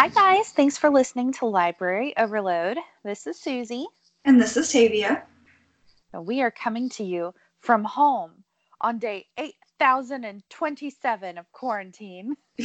Hi, guys. Thanks for listening to Library Overload. This is Susie. And this is Tavia. We are coming to you from home on day 8027 of quarantine.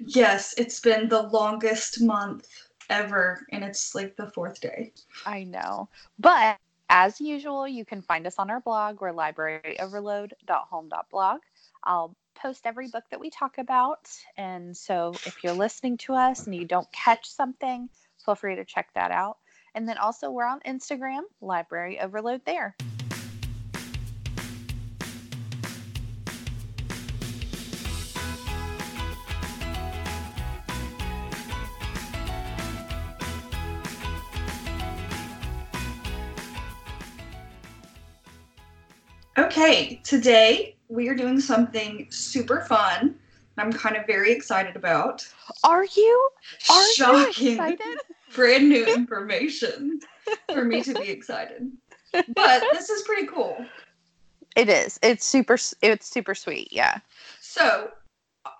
yes, it's been the longest month ever, and it's like the fourth day. I know. But as usual, you can find us on our blog. We're libraryoverload.home.blog. I'll post every book that we talk about. And so if you're listening to us and you don't catch something, feel free to check that out. And then also, we're on Instagram, Library Overload there. Okay, today we are doing something super fun. I'm kind of very excited about. Are you? Are Shocking. you excited? Brand new information for me to be excited. But this is pretty cool. It is. It's super. It's super sweet. Yeah. So,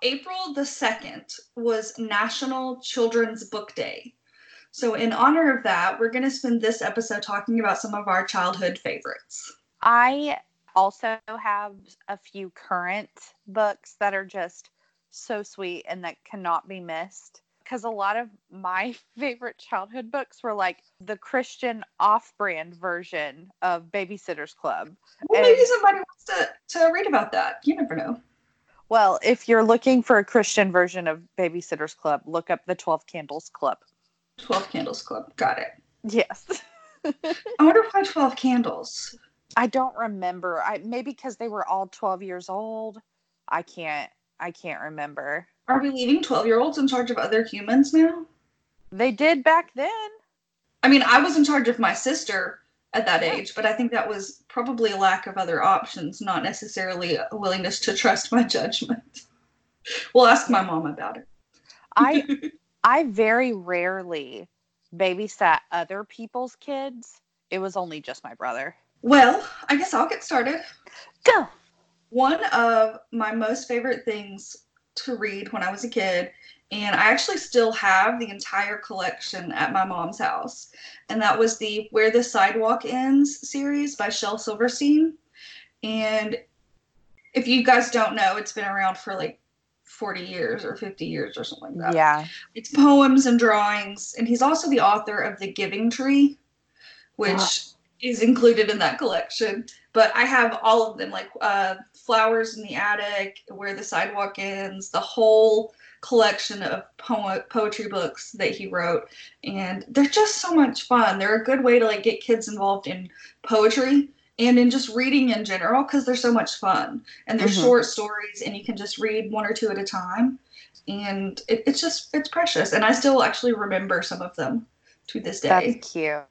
April the second was National Children's Book Day. So, in honor of that, we're going to spend this episode talking about some of our childhood favorites. I also have a few current books that are just so sweet and that cannot be missed. Because a lot of my favorite childhood books were like the Christian off brand version of Babysitter's Club. Well, and, maybe somebody wants to, to read about that. You never know. Well, if you're looking for a Christian version of Babysitter's Club, look up the 12 Candles Club. 12 Candles Club. Got it. Yes. I wonder why 12 candles. I don't remember. I maybe because they were all 12 years old. I can't I can't remember. Are we leaving 12 year olds in charge of other humans now? They did back then. I mean, I was in charge of my sister at that age, but I think that was probably a lack of other options, not necessarily a willingness to trust my judgment. we'll ask my mom about it. I I very rarely babysat other people's kids. It was only just my brother. Well, I guess I'll get started. Go. One of my most favorite things to read when I was a kid, and I actually still have the entire collection at my mom's house, and that was the Where the Sidewalk Ends series by Shel Silverstein. And if you guys don't know, it's been around for like 40 years or 50 years or something like that. Yeah. It's poems and drawings, and he's also the author of The Giving Tree, which is included in that collection. But I have all of them, like uh, Flowers in the Attic, Where the Sidewalk Ends, the whole collection of po- poetry books that he wrote. And they're just so much fun. They're a good way to like get kids involved in poetry and in just reading in general because they're so much fun. And they're mm-hmm. short stories and you can just read one or two at a time. And it, it's just, it's precious. And I still actually remember some of them to this day. That's cute.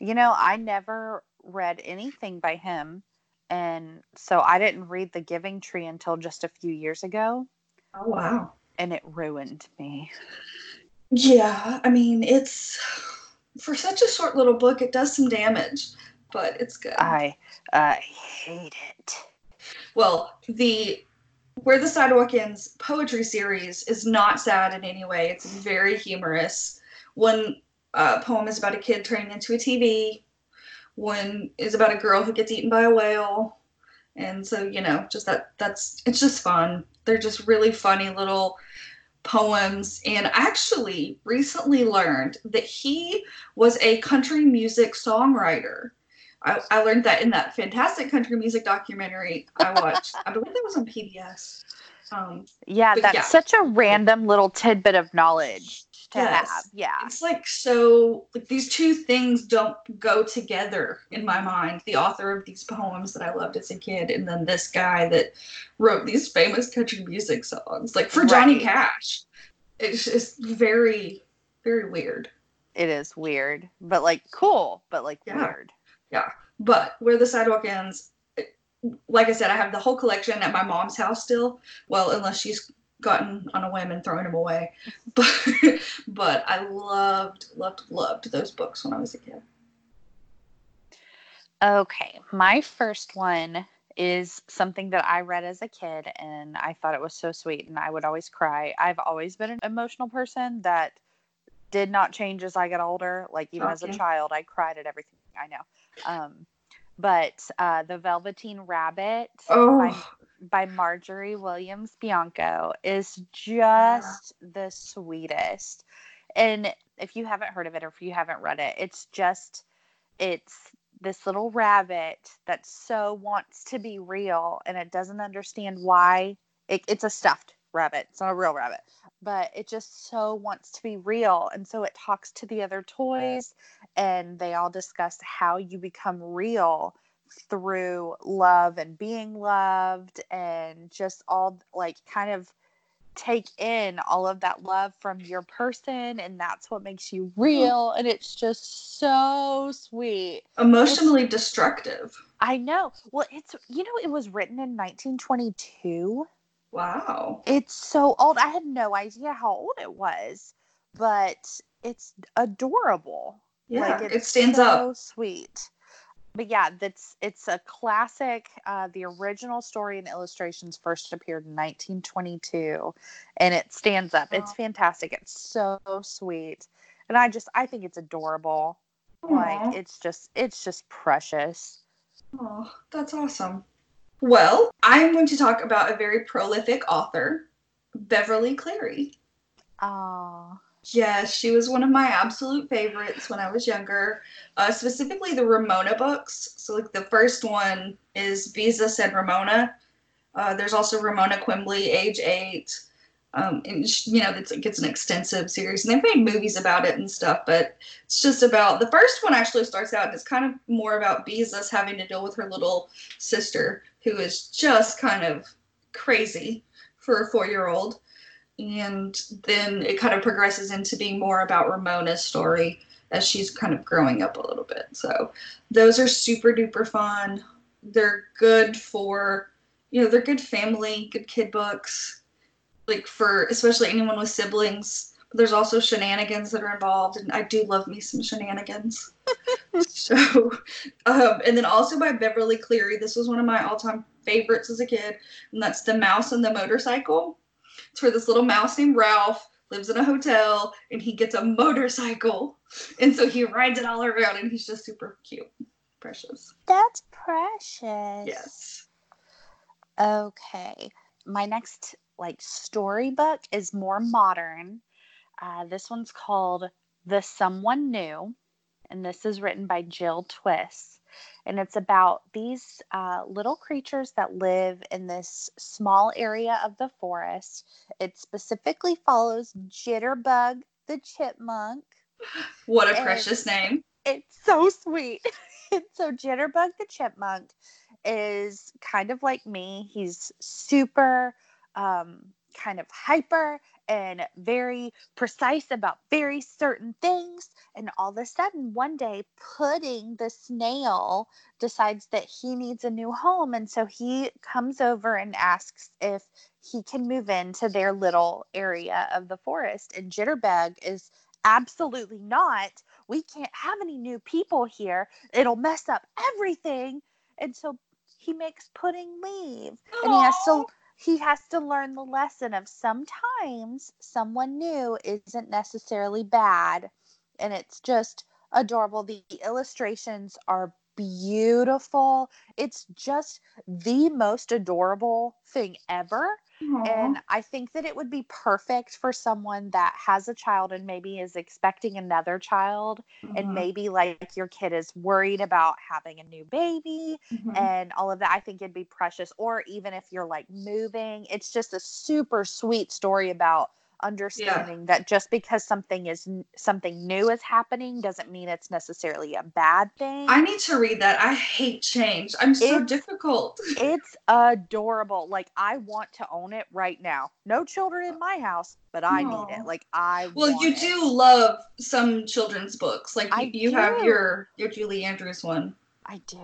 You know, I never read anything by him. And so I didn't read The Giving Tree until just a few years ago. Oh, wow. And it ruined me. Yeah. I mean, it's for such a short little book, it does some damage, but it's good. I uh, hate it. Well, the Where the Sidewalk Ends poetry series is not sad in any way. It's very humorous. One uh, poem is about a kid turning into a TV. One is about a girl who gets eaten by a whale. And so, you know, just that that's it's just fun. They're just really funny little poems. And I actually recently learned that he was a country music songwriter. I, I learned that in that fantastic country music documentary I watched. I believe that was on PBS. Um, yeah, that's yeah. such a random little tidbit of knowledge to yes. have. Yeah. It's like so like these two things don't go together in my mind. The author of these poems that I loved as a kid and then this guy that wrote these famous country music songs. Like for Johnny Cash. It's just very very weird. It is weird, but like cool, but like yeah. weird. Yeah. But where the sidewalk ends like I said, I have the whole collection at my mom's house still. Well, unless she's gotten on a whim and thrown them away. But but I loved loved loved those books when I was a kid. Okay, my first one is something that I read as a kid and I thought it was so sweet and I would always cry. I've always been an emotional person that did not change as I got older. Like even okay. as a child, I cried at everything I know. Um, but uh, the Velveteen Rabbit oh. By, Margery Williams Bianco is just the sweetest. And if you haven't heard of it or if you haven't read it, it's just it's this little rabbit that so wants to be real and it doesn't understand why it, it's a stuffed rabbit. It's not a real rabbit but it just so wants to be real. And so it talks to the other toys and they all discuss how you become real through love and being loved and just all like kind of take in all of that love from your person and that's what makes you mm-hmm. real and it's just so sweet. Emotionally it's, destructive. I know. Well it's you know it was written in 1922 wow. It's so old. I had no idea how old it was but it's adorable. Yeah like, it stands so up sweet but yeah, that's it's a classic. Uh, the original story and illustrations first appeared in 1922, and it stands up. It's fantastic. It's so sweet, and I just I think it's adorable. Aww. Like it's just it's just precious. Oh, that's awesome. Well, I'm going to talk about a very prolific author, Beverly Cleary. Oh. Yes, she was one of my absolute favorites when I was younger. Uh, specifically, the Ramona books. So, like the first one is Beezus and Ramona. Uh, there's also Ramona Quimby, age eight. Um, and you know, it's, it's an extensive series, and they've made movies about it and stuff. But it's just about the first one actually starts out, and it's kind of more about Beezus having to deal with her little sister, who is just kind of crazy for a four year old and then it kind of progresses into being more about Ramona's story as she's kind of growing up a little bit. So those are super duper fun. They're good for, you know, they're good family, good kid books, like for especially anyone with siblings. But there's also shenanigans that are involved, and I do love me some shenanigans. so, um, and then also by Beverly Cleary. This was one of my all-time favorites as a kid, and that's The Mouse and the Motorcycle it's where this little mouse named Ralph lives in a hotel and he gets a motorcycle. And so he rides it all around and he's just super cute. Precious. That's precious. Yes. Okay. My next like storybook is more modern. Uh, this one's called The Someone New, and this is written by Jill Twiss and it's about these uh, little creatures that live in this small area of the forest. It specifically follows Jitterbug the chipmunk. What a precious name! It's so sweet. so Jitterbug the chipmunk is kind of like me. He's super um, kind of hyper and very precise about very certain things. And all of a sudden, one day, Pudding the snail decides that he needs a new home. And so he comes over and asks if he can move into their little area of the forest. And Jitterbug is absolutely not. We can't have any new people here. It'll mess up everything. And so he makes Pudding leave. Aww. And he has to he has to learn the lesson of sometimes someone new isn't necessarily bad and it's just adorable. The illustrations are beautiful. It's just the most adorable thing ever Aww. And I think that it would be perfect for someone that has a child and maybe is expecting another child, mm-hmm. and maybe like your kid is worried about having a new baby mm-hmm. and all of that. I think it'd be precious. Or even if you're like moving, it's just a super sweet story about understanding yeah. that just because something is something new is happening doesn't mean it's necessarily a bad thing. I need to read that. I hate change. I'm so it's, difficult. it's adorable. Like I want to own it right now. No children in my house, but I Aww. need it. Like I Well, you it. do love some children's books. Like you, you have your your Julie Andrews one. I do.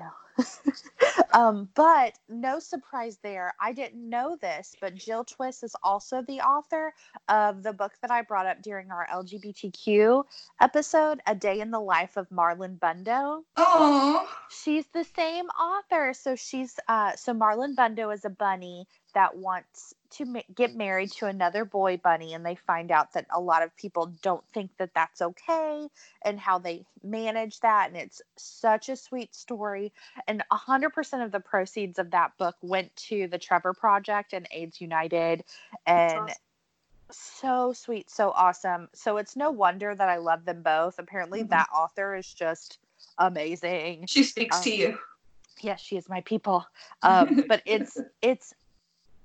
Um, but no surprise there. I didn't know this, but Jill Twiss is also the author of the book that I brought up during our LGBTQ episode, A Day in the Life of Marlon Bundo. Oh, She's the same author. So she's uh so Marlon Bundo is a bunny that wants to ma- get married to another boy bunny and they find out that a lot of people don't think that that's okay and how they manage that and it's such a sweet story and 100% of the proceeds of that book went to the Trevor Project and AIDS United and awesome. so sweet so awesome so it's no wonder that I love them both apparently Mhm. that author is just amazing she speaks Um, to you. yes she is my people um, but it's it's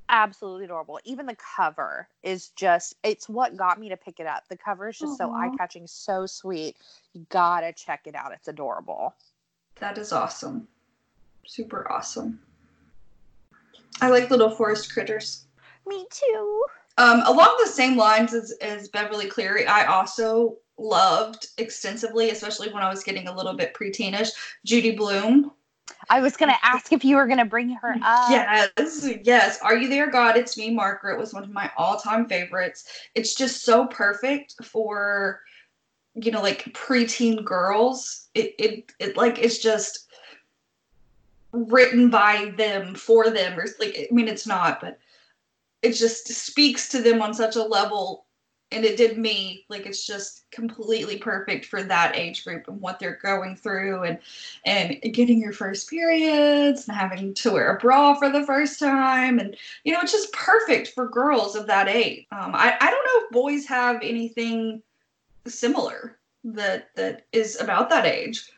absolutely adorable even the cover is just it's what got me to pick it up the cover is just so eye-catching so sweet you gotta check it out it's adorable That is awesome. Super awesome. I like little forest critters. me too Um, along the same lines as, as Beverly Cleary, I also loved extensively, especially when I was getting a little bit preteenish, Judy Blume. I was gonna ask if you were gonna bring her up yes, yes. Are You There, God? It's Me, Margaret was one of my all time favorites. It's just so perfect for, you know, like preteen girls. It, it, it like, it's just written by them for them, or like, I mean, it's not, but it just speaks to them on such a level. And it did me like it's just completely perfect for that age group and what they're going through and and getting your first periods and having to wear a bra for the first time and you know it's just perfect for girls of that age. Um, I, I don't know if boys have anything similar that that is about that age.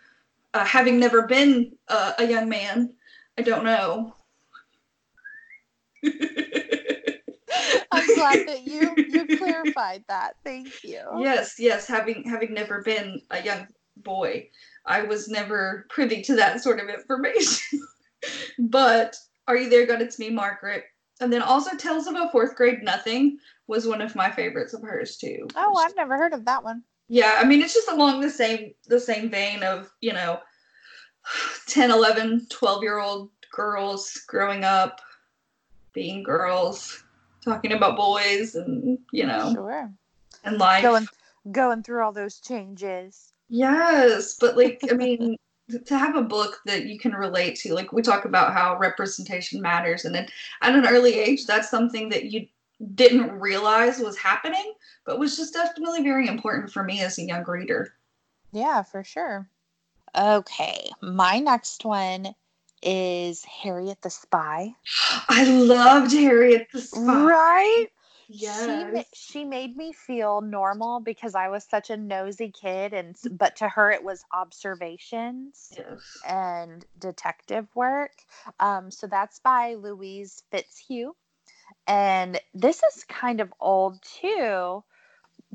Uh, having never been a young man i don't know i'm glad that you you clarified that. Thank you. Yes yes having having never been a young boy i was never privy to that sort of information. But are you there god it's me margaret. And then also tales of a fourth grade nothing was one of my favorites of hers too. Oh i've never heard of that one. Yeah i mean it's just along the same the same vein of you know 10 11 12 year old girls growing up being girls talking about boys and you know sure and life going going through all those changes Yes, but like I mean, to have a book that you can relate to, like we talk about how representation matters, and then at an early age, that's something that you didn't realize was happening, but was just definitely very important for me as a young reader. Yeah, for sure. Okay, my next one is Harriet the Spy. I loved Harriet the Spy. Right? She Yes. ma- she made me feel normal because I was such a nosy kid and but to her it was observations Yes. and detective work. Um, so that's by Louise Fitzhugh. And this is kind of old too,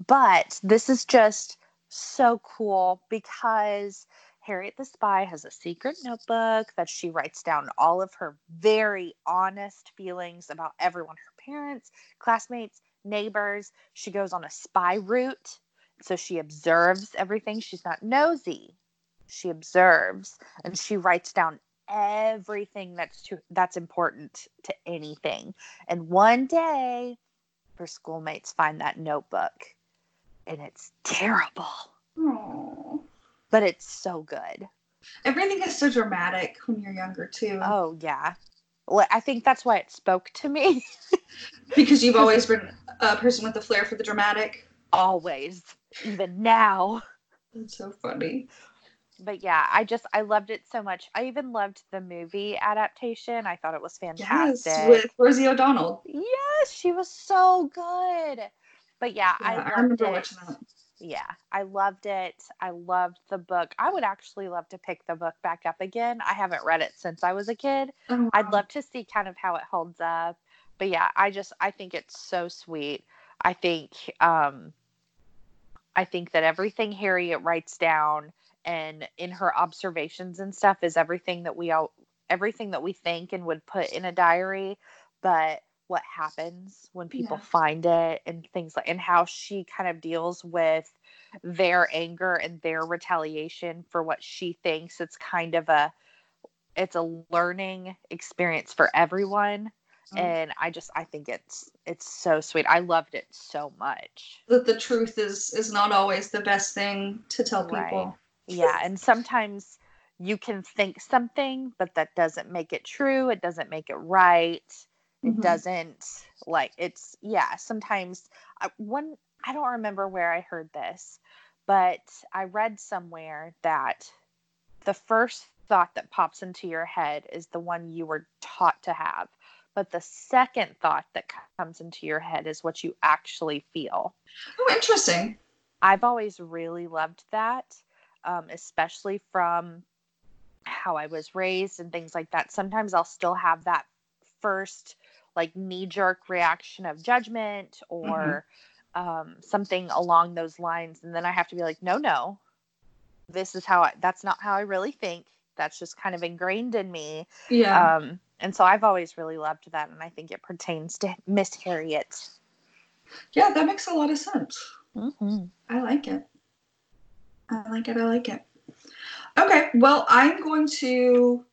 but this is just so cool because Harriet the Spy has a secret notebook that she writes down all of her very honest feelings about everyone her parents, classmates, neighbors. She goes on a spy route. So she observes everything. She's not nosy. She observes and she writes down everything that's to, that's important to anything. And one day her schoolmates find that notebook and it's terrible, Aw. But it's so good. Everything is so dramatic when you're younger too, Oh yeah. Well, I think that's why it spoke to me because you've always been a person with a flair for the dramatic. always, even now. That's so funny. But yeah, I just I loved it so much. I even loved the movie adaptation. I thought it was fantastic. Yes, with Rosie O'Donnell. Yes, she was so good. But yeah, Yeah, I, I, remember it. watching that. Yeah, I loved it. I loved the book. I would actually love to pick the book back up again. I haven't read it since I was a kid. Oh, I'd love to see kind of how it holds up. But yeah, I just I think it's so sweet. I think um I think that everything Harriet writes down and in her observations and stuff is everything that we all everything that we think and would put in a diary, but what happens when people Yeah. find it and things like and how she kind of deals with their anger and their retaliation for what she thinks it's kind of a it's a learning experience for everyone Mhm. and I just I think it's it's so sweet. I loved it so much. that the truth is is not always the best thing to tell people. Right. Yeah, and sometimes you can think something, but that doesn't make it true. It doesn't make it right. It Mhm. doesn't like it's yeah. Sometimes I, one I don't remember where I heard this, but I read somewhere that the first thought that pops into your head is the one you were taught to have, but the second thought that comes into your head is what you actually feel. Oh, interesting. I've always really loved that, um, especially from how I was raised and things like that. Sometimes I'll still have that first, like, knee jerk reaction of judgment or um, something along those lines. And then I have to be like, no, no, this is how I, that's not how I really think. That's just kind of ingrained in me. Yeah. Um, and so I've always really loved that. And I think it pertains to Miss Harriet. yeah, that makes a lot of sense. Mm-hmm. I like it. I like it. I like it. Okay, well, I'm going to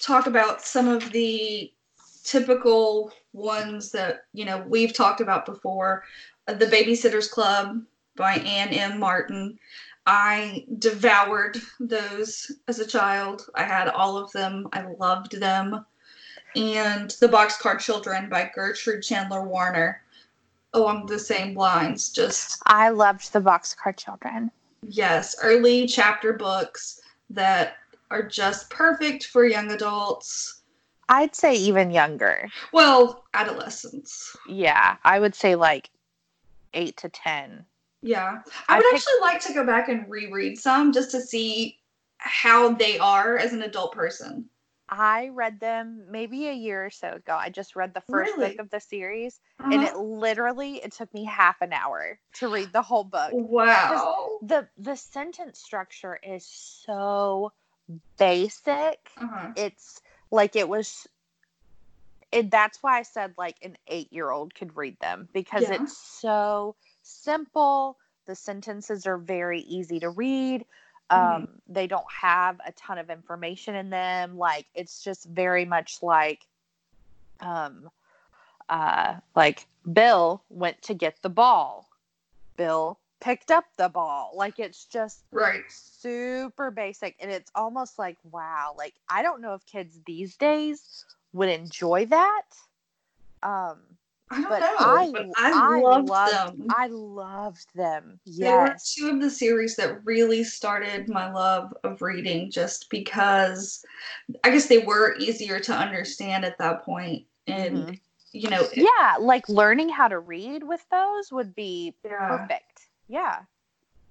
talk about some of the typical ones that, you know, we've talked about before. Uh, The Babysitter's Club by Anne M. Martin. I devoured those as a child. I had all of them. I loved them. And The Boxcar Children by Gertrude Chandler Warner along the same lines. Just I loved the Boxcar Children. Yes, early chapter books that are just perfect for young adults. I'd say even younger. Well, adolescents. Yeah, I would say like eight to 10. Yeah. I I would pick- actually like to go back and reread some just to see how they are as an adult person. I read them maybe a year or so ago. I just read the first Really? book of the series, and it Uh-huh. literally it took me half an hour to read the whole book. Wow. the The sentence structure is so basic. Uh-huh. It's like it was. It, that's why I said like an eight year old could read them because Yeah. it's so simple. The sentences are very easy to read. Mhm. Um, They don't have a ton of information in them. Like it's just very much like, um, uh, like Bill went to get the ball. Bill picked up the ball. Like it's just Right. super basic and it's almost like wow like i don't know if kids these days would enjoy that um I don't but know. I, but I, I, loved, loved them. i loved them They were yes two of the series that really started my love of reading just because I guess they were easier to understand at that point. And, Mhm. you know, it- yeah like learning how to read with those would be yeah. perfect yeah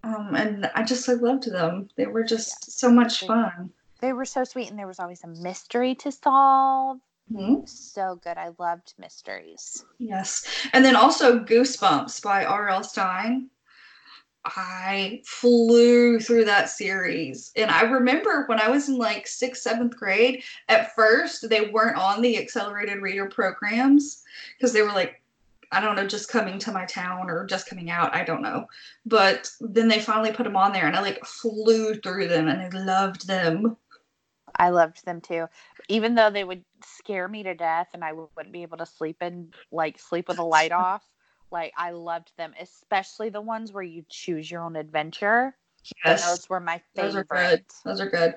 Um, and I just I loved them. They were just so much They- fun. they were so sweet and there was always a mystery to solve Mhm. so good i loved mysteries Yes. And then also Goosebumps by R.L. Stine. I flew through that series. And I remember when I was in like sixth, seventh grade, at first they weren't on the accelerated reader programs because they were like, I don't know, just coming to my town or just coming out. I don't know. But then they finally put them on there and I like flew through them and I loved them. I loved them too. Even though they would scare me to death and I wouldn't be able to sleep in like sleep with the light off. Like I loved them, especially the ones where you choose your own adventure. Yes. Those were my Those are good. Those are good.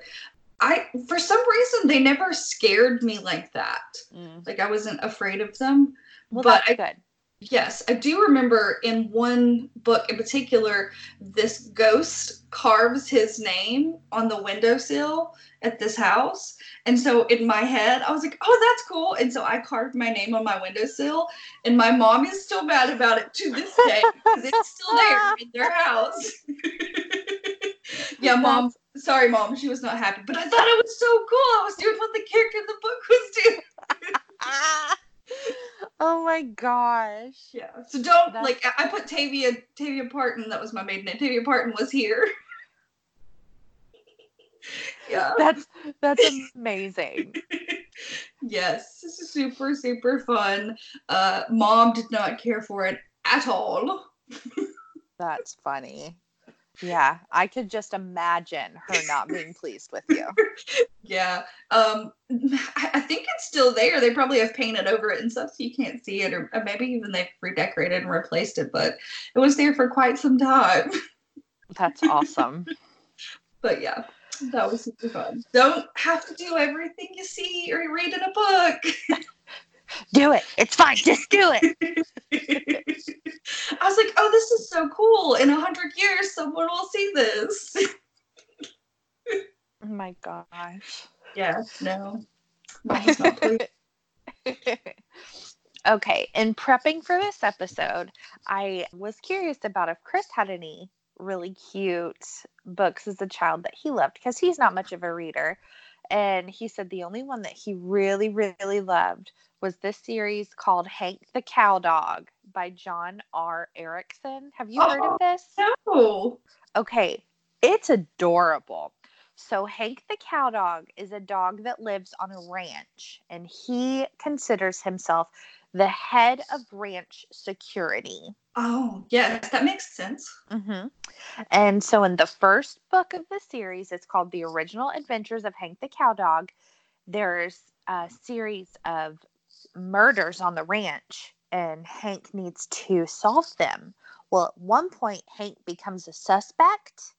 I for some reason they never scared me like that. Mm. Like I wasn't afraid of them. Well, But that's good. Yes, I do remember in one book in particular, this ghost carves his name on the windowsill at this house. And so in my head, I was like, oh, that's cool. And so I carved my name on my windowsill. And my mom is still mad about it to this day because it's still there in their house. yeah, mom. Sorry, mom. She was not happy. But I thought it was so cool. I was doing what the character in the book was doing. Oh my gosh. Yeah. So don't That's- like I I put Tavia Tavia Parton, that was my maiden name. Tavia Parton was here. yeah. That's that's amazing. yes. This is super, super fun. Uh mom did not care for it at all. That's funny. Yeah, I could just imagine her not being pleased with you. yeah. Um, I, I, think it's still there. They probably have painted over it and stuff so you can't see it, or, or maybe even they've redecorated and replaced it, but it was there for quite some time. That's awesome. but yeah, that was super fun. Don't have to do everything you see or you read in a book. do it. It's fine. Just do it. I was like, oh, this is so cool. In a hundred years, someone will see this. oh my gosh. Yeah, no. okay, in prepping for this episode, I was curious about if Chris had any really cute books as a child that he loved because he's not much of a reader. And he said the only one that he really, really loved was this series called Hank the Cow Dog by John R. Erickson. Have you heard of oh, this? No. Okay, it's adorable. So, Hank the Cow Dog is a dog that lives on a ranch, and he considers himself the head of ranch security. Oh, yes, that makes sense. Mm-hmm. And so, in the first book of the series, it's called The Original Adventures of Hank the Cow Dog. There's a series of murders on the ranch, and Hank needs to solve them. Well, at one point, Hank becomes a suspect.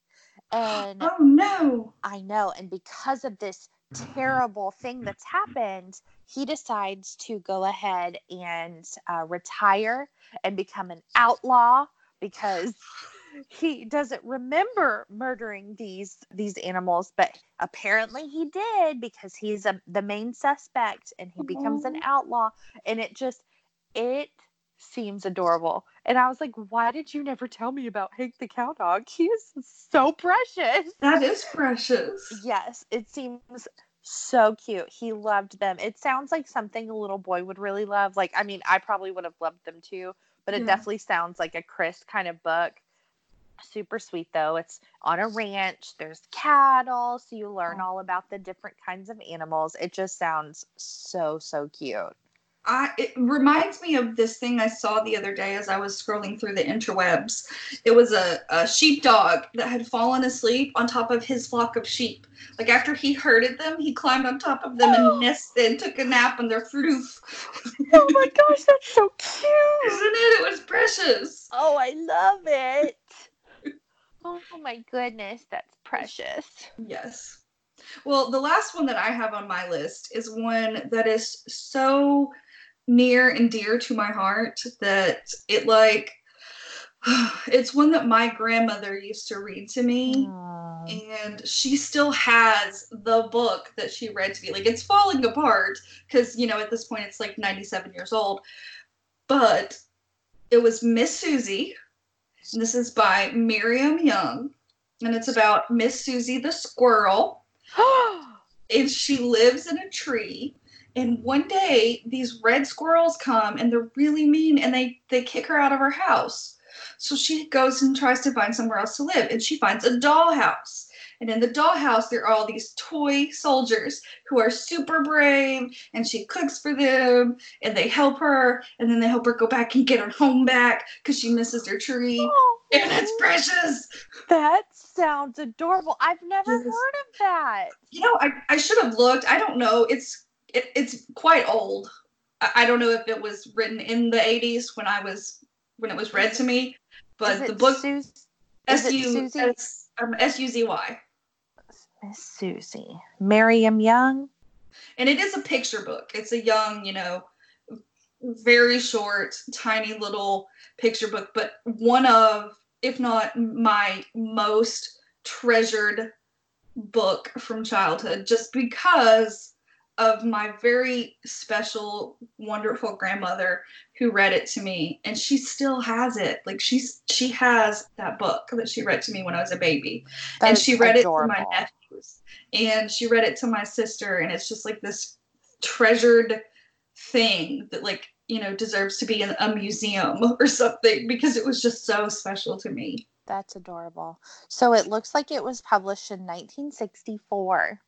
And oh no, I know. And because of this Mm-hmm. terrible thing mm-hmm. that's happened, he decides to go ahead and uh, retire and become an outlaw because he doesn't remember murdering these these animals but apparently he did because he's a, the main suspect and he becomes an mm-hmm. outlaw. And it just it seems adorable and i was like why did you never tell me about hank the cow dog he is so precious that is precious yes it seems so cute. He loved them. It sounds like something a little boy would really love. Like, I mean, I probably would have loved them too, but it yeah. definitely sounds like a Chris kind of book. Super sweet though. It's on a ranch. There's cattle, so you learn oh. all about the different kinds of animals. It just sounds so so cute. I, it reminds me of this thing I saw the other day as I was scrolling through the interwebs. It was a, a sheepdog that had fallen asleep on top of his flock of sheep. Like after he herded them, he climbed on top of them oh. and nested and took a nap on their roof. oh my gosh, that's so cute. Isn't it? It was precious. Oh, I love it. oh my goodness, that's precious. Yes. Well, the last one that I have on my list is one that is so near and dear to my heart that it like it's one that my grandmother used to read to me. Aww. and she still has the book that she read to me. Like it's falling apart because you know at this point it's like 97 years old. But it was miss suzy. And this is by miriam young. And it's about miss suzy the squirrel. And she lives in a tree and one day these red squirrels come and they're really mean and they they kick her out of her house. So she goes and tries to find somewhere else to live and she finds a dollhouse. And in the dollhouse there are all these toy soldiers who are super brave and she cooks for them and they help her. And then they help her go back and get her home back because she misses her tree. Oh, and it's precious. that sounds adorable. I've never yes. heard of that. You know i, I should have looked. I don't know. It's it, it's quite old. I, I, don't know if it was written in the 80s when I was when it was read to me, but the book S U S um, S U Z Y. Miss Suzy, Miriam Young, and it is a picture book. It's a young, you know, very short, tiny little picture book, but one of, if not my most treasured book from childhood, just because of my very special wonderful grandmother who read it to me and she still has it. Like she's she has that book that she read to me when i was a baby. That and she read adorable. it to my nephews and she read it to my sister and it's just like this treasured thing that like you know deserves to be in a museum or something because it was just so special to me. That's adorable. So it looks like it was published in 1964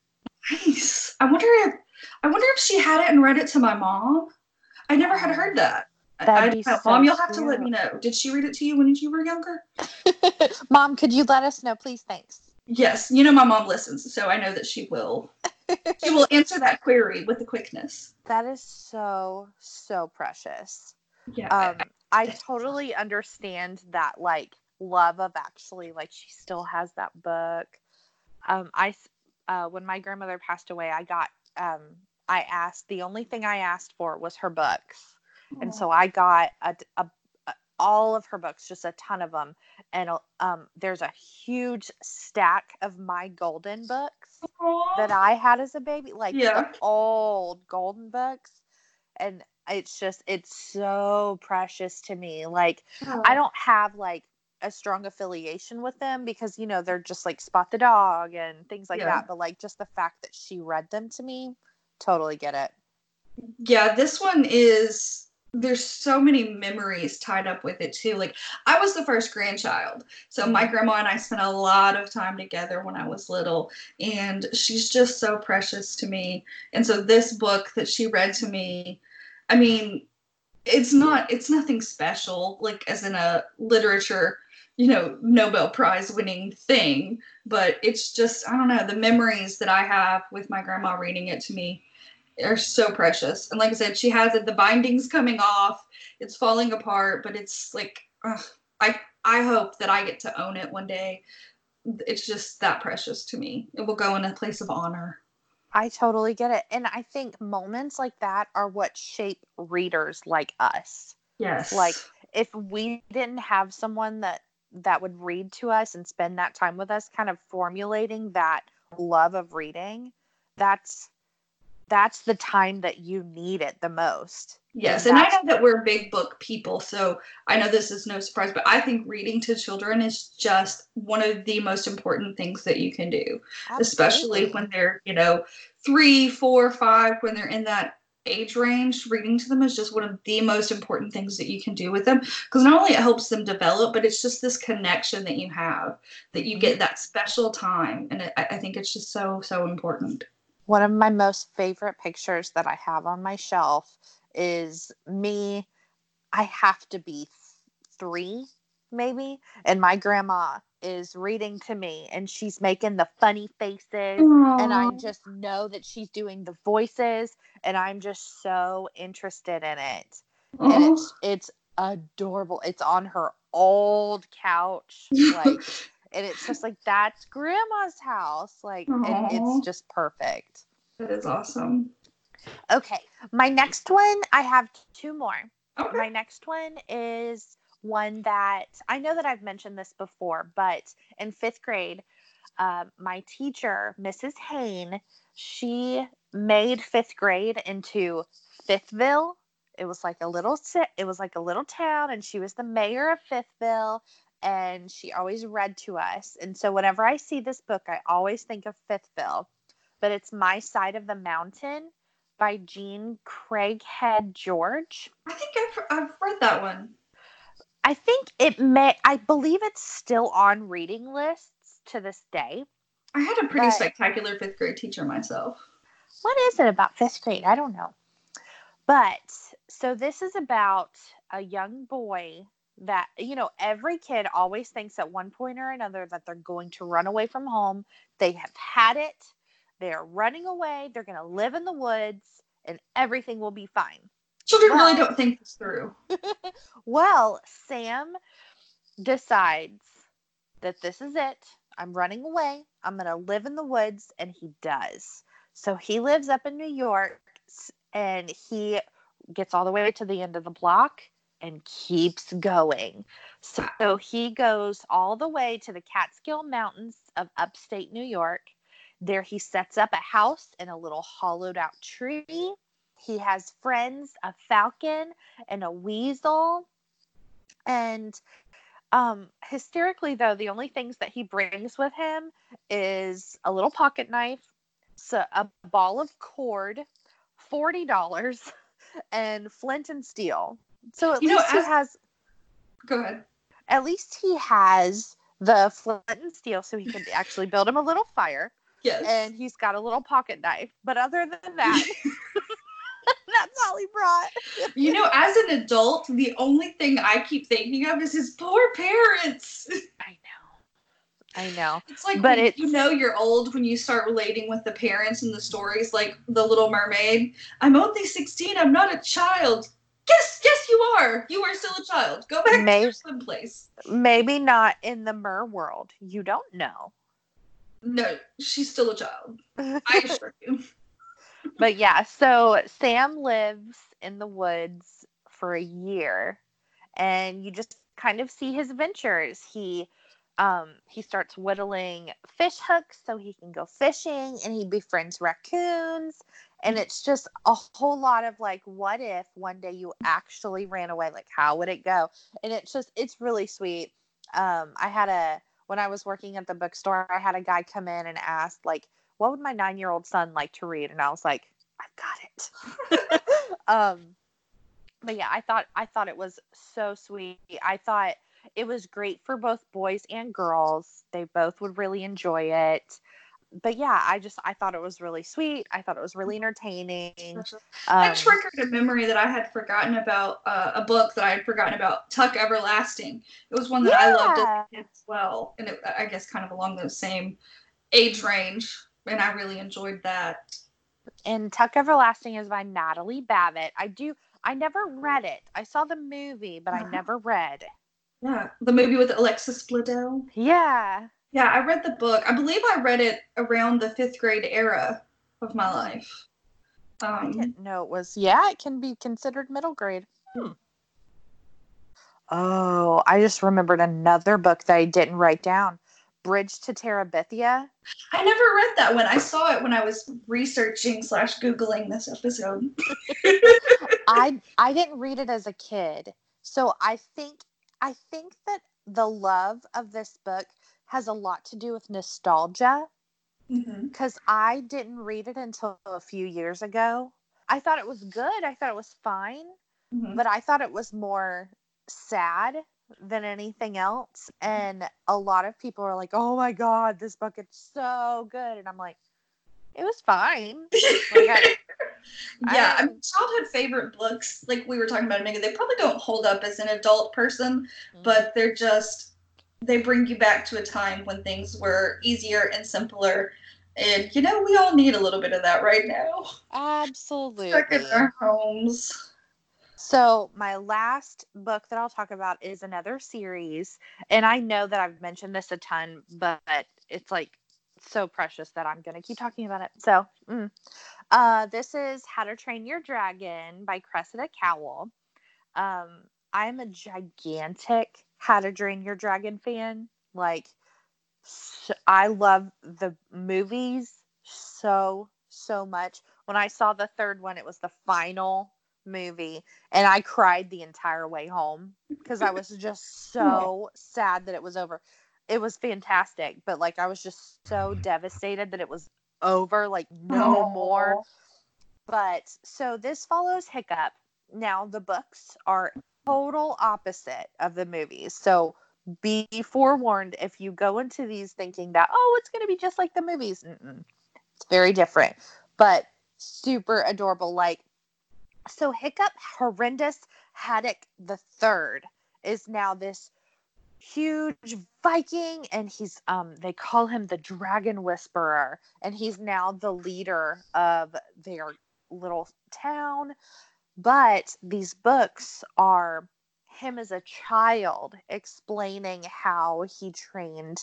Nice. I wonder if I wonder if she had it and read it to my mom. I never had heard that. That'd I, be I- so Mom, you'll have to let me know. Did she read it to you when you were younger? Mom, could you let us know, please? Thanks. Yes, you know my mom listens, so I know that she will. she will answer that query with the quickness. That is so so precious. Yeah. Um, I That's totally understand that like love of actually like she still has that book. Um, I uh, when my grandmother passed away, I got um, I asked the only thing I asked for was her books, and so I got a, a, a- all of her books, just a ton of them, and um, there's a huge stack of my golden books that I had as a baby, like Yeah. the old golden books. And it's just, it's so precious to me. Like, I don't have like a strong affiliation with them because, you know, they're just like Spot the Dog and things like Yeah. that. But like, just the fact that she read them to me, totally get it. Yeah, this one is there's so many memories tied up with it too. Like I was the first grandchild. So my mm-hmm. grandma and I spent a lot of time together when I was little and she's just so precious to me. And so this book that she read to me, I mean, it's not it's nothing special like as in a literature you know nobel prize winning thing but it's just i don't know the memories that i have with my grandma reading it to me are so precious. And like I said, she has it. The binding's coming off. It's falling apart, but it's like ugh, I I hope that I get to own it one day. It's just that precious to me. It will go in a place of honor. I totally get it. And I think moments like that are what shape readers like us. Yes. Like if we didn't have someone that that would read to us and spend that time with us kind of formulating that love of reading, that's that's the time that you need it the most. Yes, And and I know that we're big book people, so I know this is no surprise, but I think reading to children is just one of the most important things that you can do. especially when they're you know three four five when they're in that age range reading to them is just one of the most important things that you can do with them because not only it helps them develop but it's just this connection that you have that you get mm-hmm. that special time and it, I, I think it's just so so important One of my most favorite pictures that I have on my shelf is me. I have to be three, maybe, and my grandma is reading to me and she's making the funny faces. And I just know that she's doing the voices, and I'm just so interested in it. And it's it's adorable. It's on her old couch, like, and it's just like that's grandma's house, like, and it's just perfect. that is awesome Okay, my next one, I have two more. okay My next one is one that I know that I've mentioned this before, but in fifth grade, uh, my teacher, Mrs. Hain, she made fifth grade into Fifthville. It was like a little it was like a little town, and she was the mayor of Fifthville, and she always read to us. And so whenever I see this book, I always think of Fifthville, but it's My Side of the Mountain by Jean Craighead George. i think I've, I've read that one I think it may, I believe it's still on reading lists to this day. i had a pretty But- spectacular fifth grade teacher myself What is it about fifth grade? I don't know. But so this is about a young boy that, you know, every kid always thinks at one point or another that they're going to run away from home. They have had it, they're running away, they're going to live in the woods, and everything will be fine. Children really don't think this through Well, Sam decides that this is it. I'm running away. I'm going to live in the woods. And he does. So he lives up in New York and he gets all the way to the end of the block and keeps going. So he goes all the way to the Catskill Mountains of upstate New York. There he sets up a house in a little hollowed out tree. He has friends, a falcon and a weasel. And um hysterically though, the only things that he brings with him is a little pocket knife, so a ball of cord, forty dollars, and flint and steel. So at You know, least he as- has go ahead at least he has the flint and steel so he can actually build him a little fire yes and he's got a little pocket knife. But other than that, Holly brought. You know, as an adult, the only thing I keep thinking of is his poor parents. I know. I know. It's like, But it's- you know, you're old when you start relating with the parents and the stories, like The Little Mermaid. I'm only 16. I'm not a child. Yes, yes, you are. You are still a child. Go back to May- your swim place. Maybe not in the mer world. You don't know. No, she's still a child. I assure you. But yeah, so Sam lives in the woods for a year and you just kind of see his adventures. He um he starts whittling fish hooks so he can go fishing and he befriends raccoons. And it's just a whole lot of like what if one day you actually ran away? Like how would it go? And it's just it's really sweet. Um i had a when i was working at the bookstore i had a guy come in and ask like what would my nine year old son like to read? And i was like i've got it. Um but yeah i thought i thought it was so sweet. I thought it was great for both boys and girls. They both would really enjoy it. But yeah i just i thought it was really sweet. I thought it was really entertaining. I um, triggered a memory that I had forgotten about uh, a book that I had forgotten about, Tuck Everlasting. It was one that I loved as Yeah. a kid as well, and it, I guess kind of along the same age range, and I really enjoyed that. and tuck everlasting is by natalie babbitt i do i never read it i saw the movie but i Uh-huh. never read Yeah, the movie with Alexis Bledel. yeah Yeah, I read the book. I believe I read it around the fifth grade era of my life. i Um, didn't know it was yeah it can be considered middle grade Hmm. oh i just remembered another book that i didn't write down bridge to terabithia I never read that one. I saw it when I was researching slash googling this episode. I I didn't read it as a kid. So I think I think that the love of this book has a lot to do with nostalgia Mhm. cuz I didn't read it until a few years ago. I thought it was good. I thought it was fine, Mhm. but I thought it was more sad than anything else mm-hmm. and a lot of people are like, "Oh my god, this book is so good." And I'm like, "It was fine." Like, I- yeah, I I- mean, childhood favorite books, like we were talking about a minute, they probably don't hold up as an adult person, mm. but they're just they bring you back to a time when things were easier and simpler. And you know, we all need a little bit of that right now. absolutely. Stuck in our homes. So, my last book that I'll talk about is another series. And I know that I've mentioned this a ton, but it's like so precious that I'm going to keep talking about it. So, mm. uh, this is How to Train Your Dragon by Cressida Cowell. Um, I'm a gigantic How to Train Your Dragon fan. Like, I love the movies so, so much. When I saw the third one, it was the final movie and I cried the entire way home because I was just so sad that it was over. It was fantastic, but like I was just so devastated that it was over, like no Aw. more. But so this follows Hiccup. Now the books are total opposite of the movies. So be forewarned if you go into these thinking that oh it's going to be just like the movies. Mm-mm. It's very different, but super adorable. Like so Hiccup Horrendous Haddock the Third is now this huge Viking, and he's um they call him the Dragon Whisperer, and he's now the leader of their little town. But these books are him as a child explaining how he trained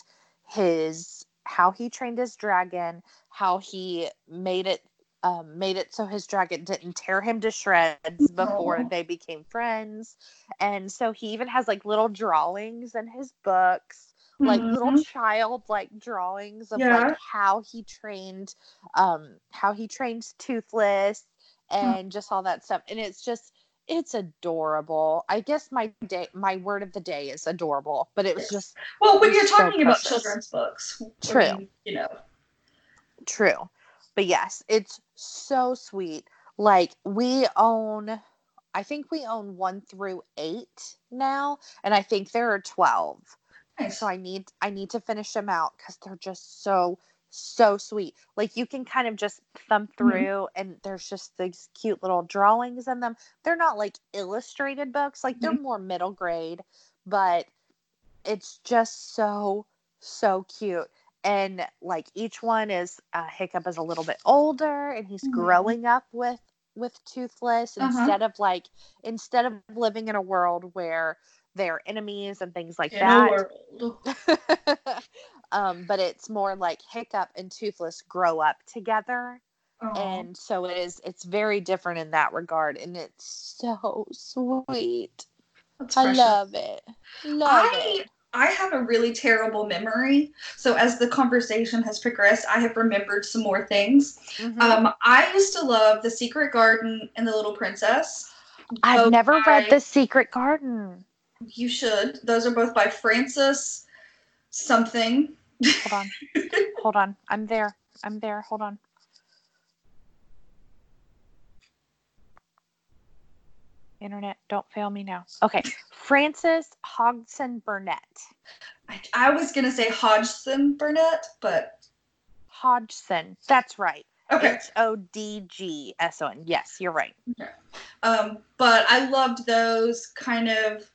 his how he trained his dragon, how he made it um, made it so his dragon didn't tear him to shreds before they became friends. And so he even has like little drawings in his books, like little Mhm. child-like drawings of Yeah. like how he trained, um, how he trained Toothless and just all that stuff. And it's just it's adorable. I guess my day my word of the day is adorable, but it was just Well, when you're so talking about precious. children's books, I True. mean, you know, True. But yes, it's so sweet. Like we own I think we own 1 through 8 now and I think there are 12. nice. So I need I need to finish them out cuz they're just so so sweet. Like you can kind of just thumb Mm-hmm. through and there's just these cute little drawings in them. They're not like illustrated books, like they're more middle grade, but it's just so so cute. And like each one is uh, Hiccup is a little bit older and he's Mhm. growing up with with Toothless Uh-huh. instead of like instead of living in a world where they're enemies and things like In that um, but it's more like Hiccup and Toothless grow up together, Aw. and so it is. It's very different in that regard, and it's so sweet. That's I precious. love it. Love I it. I have a really terrible memory. So as the conversation has progressed, I have remembered some more things. Mhm. Um, I used to love The Secret Garden and The Little Princess. I've never by- read The Secret Garden. You should. Those are both by Frances something. Hold on. Hold on. I'm there. I'm there. Hold on. Internet, don't fail me now. Okay. Frances Hodgson Burnett. I, I was gonna say Hodgson Burnett, but Hodgson. That's right. okay. H O D G S O N. Yes, you're right. Um, but I loved those kind of,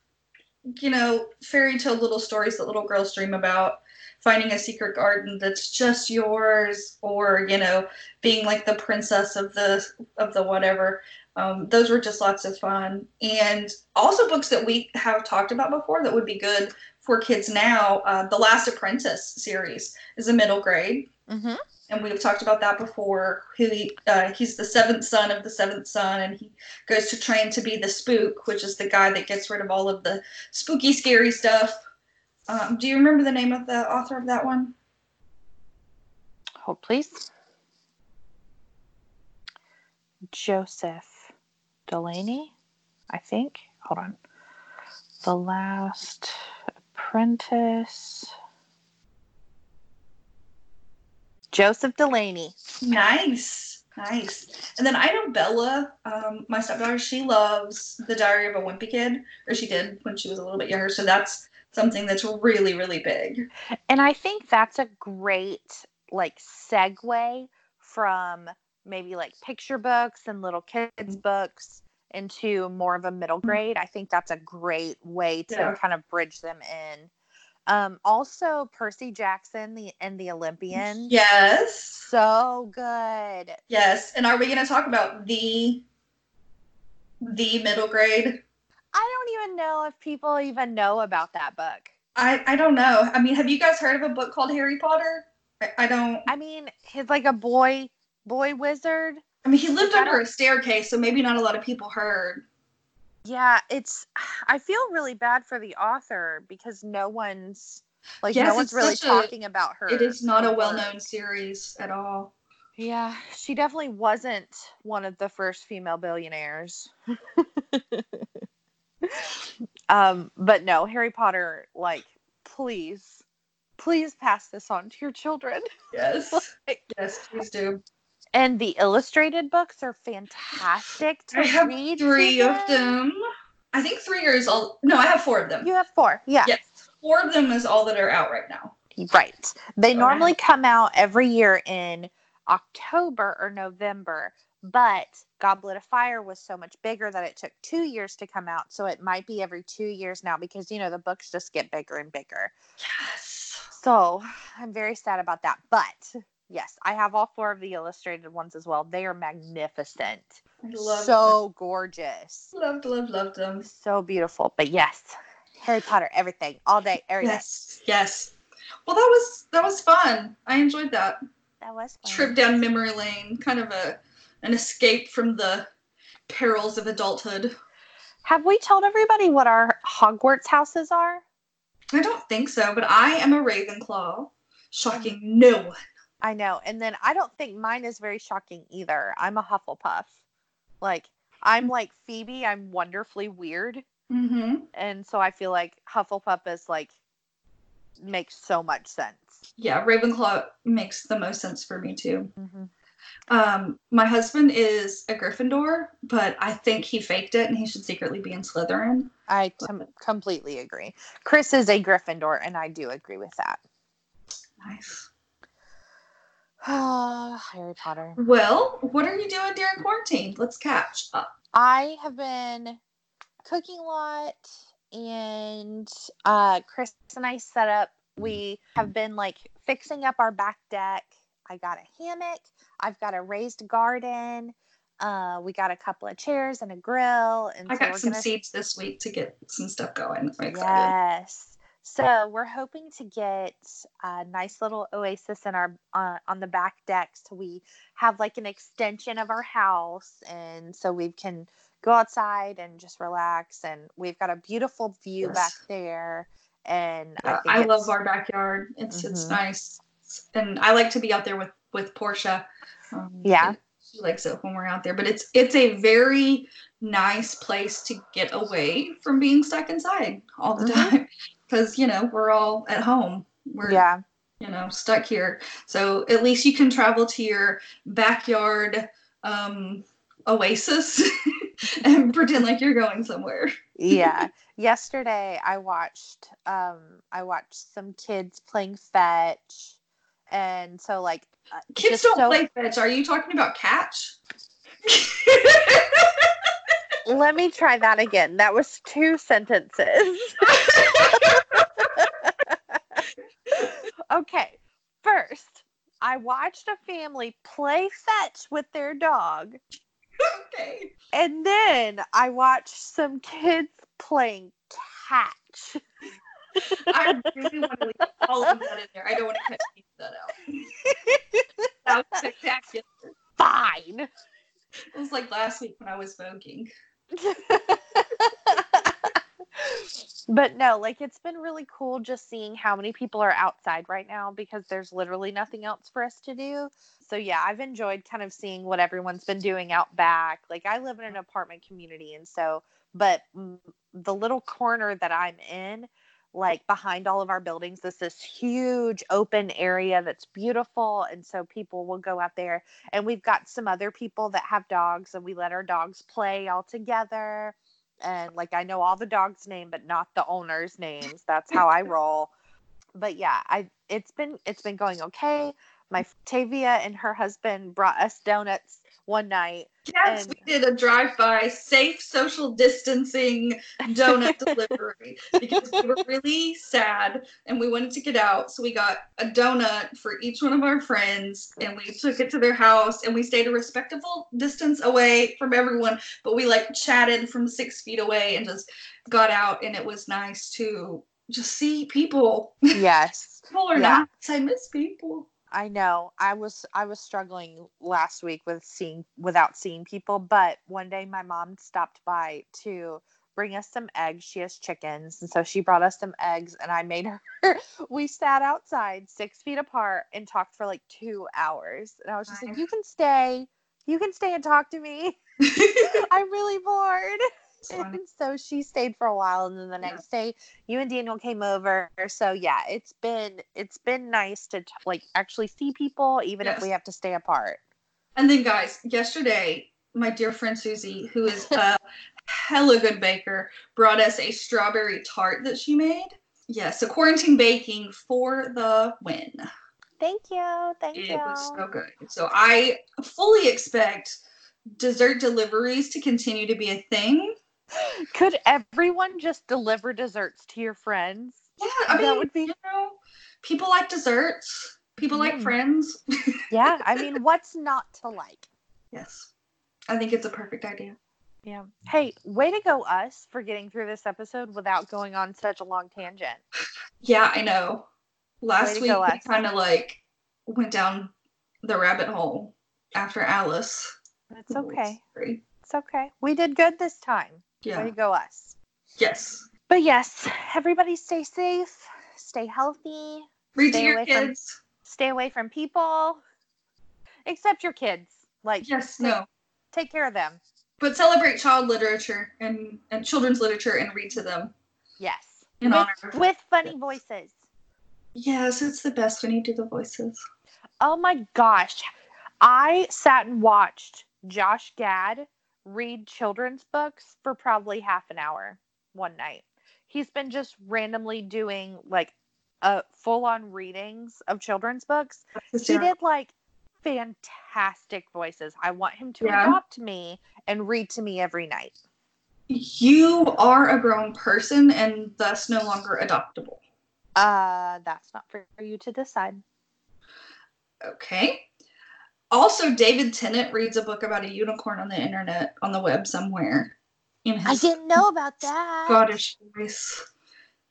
you know, fairy tale little stories that little girls dream about. Finding a secret garden that's just yours, or you know, being like the princess of the of the whatever. Um, those were just lots of fun, and also books that we have talked about before that would be good for kids now. Uh, the Last Apprentice series is a middle grade, Mm-hmm. and we've talked about that before. He, uh, he's the seventh son of the seventh son, and he goes to train to be the spook, which is the guy that gets rid of all of the spooky, scary stuff. Um, do you remember the name of the author of that one? Hold, please. Joseph Delaney, I think. Hold on. The Last Apprentice. Joseph Delaney. Nice, nice. And then I know Bella, um, my stepdaughter. She loves The Diary of a Wimpy Kid, or she did when she was a little bit younger. So that's something that's really, really big. And I think that's a great like segue from maybe like picture books and little kids books into more of a middle grade. I think that's a great way to Yeah. kind of bridge them in. Um, also Percy Jackson the and the Olympian. Yes, So good. yes. And are we going to talk about the the middle grade? I don't even know if people even know about that book. I I don't know. I mean, have you guys heard of a book called Harry Potter? I, I don't. I mean, he's like a boy boy wizard. I mean, he lived under a staircase, so maybe not a lot of people heard. Yeah, it's I feel really bad for the author because no one's like Yes, no one's really such a- talking about her. It is not a well-known series at all. Yeah, she definitely wasn't one of the first female billionaires. um, but no, Harry Potter, like, please, please pass this on to your children. Yes. yes, please do. And the illustrated books are fantastic to I have read. three of them. I think three is all. No, I have four of them. You have four, yeah. Yes, four of them is all that are out right now. Right. They normally come out every year in October or November, but Goblet of Fire was so much bigger that it took two years to come out. So it might be every two years now because, you know, the books just get bigger and bigger. Yes. So I'm very sad about that. But yes, I have all four of the illustrated ones as well. They are magnificent. So gorgeous. loved, loved, loved them. So beautiful. But yes, Harry Potter, everything, all day, every day. Yes, yes. Well, that was that was fun. I enjoyed that That was fun. trip down memory lane. Kind of a an escape from the perils of adulthood. Have we told everybody what our Hogwarts houses are? I don't think so, but I am a Ravenclaw. Shocking no one. I know. And then I don't think mine is very shocking either. I'm a Hufflepuff. Like, I'm like Phoebe. I'm wonderfully weird. Mm-hmm. And so I feel like Hufflepuff is like, makes so much sense. Yeah, Ravenclaw makes the most sense for me too. Mm-hmm. Um, my husband is a Gryffindor, but I think he faked it and he should secretly be in Slytherin. I t- completely agree. Chris is a Gryffindor, and I do agree with that. Nice. Harry Potter. Well, what are you doing during quarantine? Let's catch up. I have been cooking a lot and uh Chris and I set up we have been like fixing up our back deck. I got a hammock, I've got a raised garden. Uh, we got a couple of chairs and a grill, and I so got we're some gonna seeds this week to get some stuff going. I'm excited. Yes. So we're hoping to get a nice little oasis in our uh, on the back deck, so we have like an extension of our house, and so we can go outside and just relax. And we've got a beautiful view Yes. back there, and I, Yeah, think I, love our backyard. It's it's Mhm. nice, and I like to be out there with with Portia. Um, Yeah. she likes it when we're out there. But it's it's a very nice place to get away from being stuck inside all the Mhm. time because you know we're all at home. We're Yeah, you know stuck here, so at least you can travel to your backyard um, oasis and pretend like you're going somewhere. yeah. Yesterday I watched um I watched some kids playing fetch, and so like uh, Kids don't so- play fetch. Are you talking about catch? Let me try that again. That was two sentences. okay. First, I watched a family play fetch with their dog. okay. And then I watched some kids playing catch. I really want to leave all of that in there. I don't want to cut any that out. That was spectacular. Fine. It was like last week when I was smoking. but no, like it's been really cool just seeing how many people are outside right now because there's literally nothing else for us to do. So yeah, I've enjoyed kind of seeing what everyone's been doing out back. Like I live in an apartment community and so but the little corner that I'm in like behind all of our buildings This is this huge open area that's beautiful and so people will go out there and we've got some other people that have dogs and we let our dogs play all together and like I know all the dogs' name but not the owners' names. That's how I roll. But yeah, I it's been it's been going okay. My Tavia and her husband brought us donuts one night. Yes, And- we did a drive-by safe social distancing donut delivery because we were really sad and we wanted to get out. So we got a donut for each one of our friends and we took it to their house and we stayed a respectable distance away from everyone, but we like chatted from six feet away and just got out and it was nice to just see people. Yes. People are Yeah. nice. I miss people. I know. I was I was struggling last week with seeing without seeing people, but one day my mom stopped by to bring us some eggs. She has chickens, and so she brought us some eggs, and I made her. we sat outside six feet apart and talked for like two hours, and I was just like. "You can stay, you can stay and talk to me. I'm really bored." And so she stayed for a while, and then the Yeah. next day, you and Daniel came over. So yeah, it's been it's been nice to like actually see people, even if we have to stay apart. And then, guys, yesterday, my dear friend Susie, who is a hella good baker, brought us a strawberry tart that she made. Yeah, so quarantine baking for the win. Thank you, thank you. It was so good. So I fully expect dessert deliveries to continue to be a thing. Could everyone just deliver desserts to your friends? Yeah, I That mean, would be- you know, people like desserts. People like Mm. friends. Yeah, I mean, what's not to like? yes, I think it's a perfect idea. Yeah. Hey, way to go, us, for getting through this episode without going on such a long tangent. Yeah, I know. Last week we kind of like went down the rabbit hole after Alice. It's okay. It's okay. We did good this time. Way Yeah. to go, us. Yes. But yes, everybody stay safe, stay healthy, Read to Stay your away from- kids. stay away from people, except your kids. Like, Yes. take, No. take care of them. But celebrate child literature and, and children's literature and read to them Yes. in with, honor of. with funny voices. Yes, it's the best when you do the voices. Oh my gosh. I sat and watched Josh Gad read children's books for probably half an hour one night. He's been just randomly doing like uh, full on readings of children's books. He did like fantastic voices. I want him to Yeah. adopt me and read to me every night. You are a grown person and thus no longer adoptable. Uh, that's not for you to decide. Okay. Also, David Tennant reads a book about a unicorn on the internet, on the web somewhere. In I didn't know about that. Scottish voice.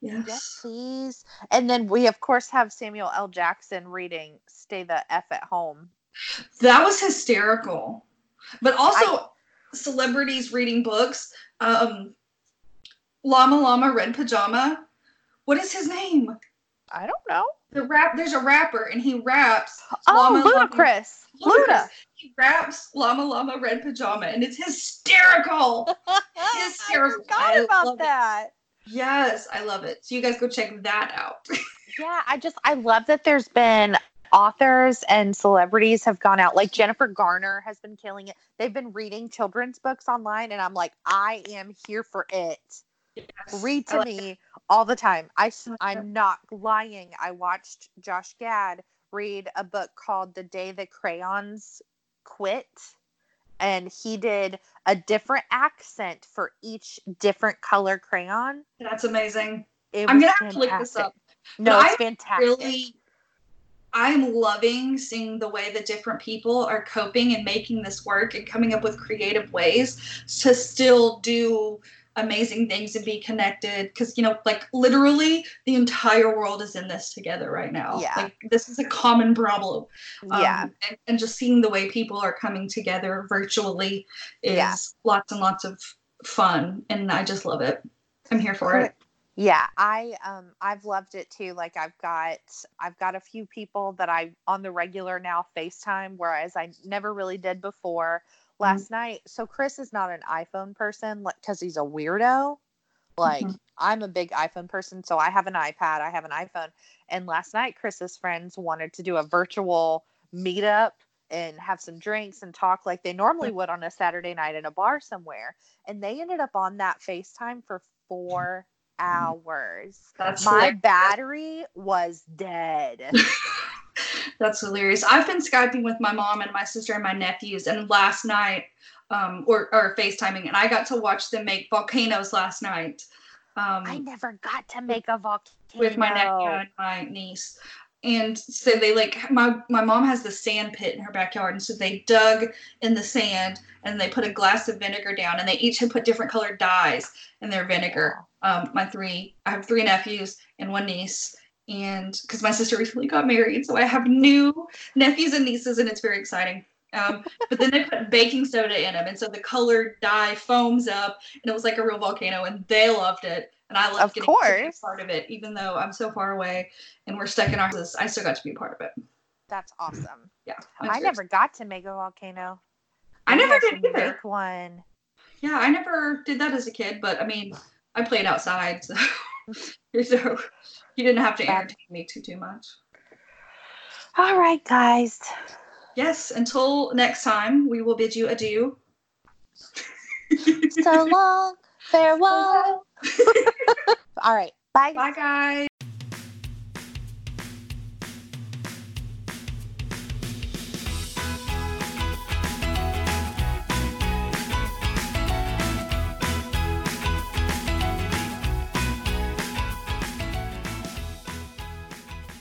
Yes. Yes, please. And then we, of course, have Samuel L. Jackson reading Stay the F at Home. That was hysterical. But also, celebrities reading books. Um, Llama Llama Red Pajama. What is his name? I don't know. The rap. There's a rapper, and he raps. Oh, Llama Llama- ludicrous. Ludacris. Luda. He raps Llama Llama Red Pajama, and it's hysterical. I Hysterical. forgot I about love it. that. yes, I love it. So you guys go check that out. Yeah, I just I love that there's been authors and celebrities have gone out. Like Jennifer Garner has been killing it. They've been reading children's books online, and I'm like, I am here for it. Read to like me all the time. I I'm not lying. I watched Josh Gad read a book called The Day the Crayons Quit, and he did a different accent for each different color crayon. That's amazing. It I'm gonna have to look this up. No, But it's I fantastic. Really, I'm loving seeing the way that different people are coping and making this work and coming up with creative ways to still do amazing things and be connected. Because you know, like literally, the entire world is in this together right now. Yeah. Like this is a common problem. Um, yeah. and, and just seeing the way people are coming together virtually is Yeah. lots and lots of fun, and I just love it. I'm here for it. Yeah, I um I've loved it too. Like I've got I've got a few people that I on the regular now FaceTime, whereas I never really did before. Last night, so Chris is not an iPhone person, like because he's a weirdo. Like Mhm. I'm a big iPhone person, so I have an iPad, I have an iPhone. And last night, Chris's friends wanted to do a virtual meetup and have some drinks and talk like they normally would on a Saturday night in a bar somewhere. And they ended up on that FaceTime for four hours. That's My hilarious. battery was dead. That's hilarious. I've been Skyping with my mom and my sister and my nephews, and last night, um, or, or FaceTiming, and I got to watch them make volcanoes last night. Um, I never got to make a volcano. with my nephew and my niece. And so they like my my mom has the sand pit in her backyard, and so they dug in the sand and they put a glass of vinegar down, and they each had put different colored dyes in their vinegar. Um, my three, I have three nephews and one niece, and because my sister recently got married, so I have new nephews and nieces, and it's very exciting. Um, but then they put baking soda in them, and so the colored dye foams up, and it was like a real volcano, and they loved it, and I loved Of getting to be a part of it, even though I'm so far away and we're stuck in our houses. I still got to be a part of it. That's awesome. Yeah, I that's never got to make a volcano. I Maybe never did either. Make one. Yeah, I never did that as a kid, but I mean, I played outside, so, so you didn't have to entertain me too too much. All right, guys. Yes, until next time, we will bid you adieu. So long. Farewell. All right. Bye. Bye, guys.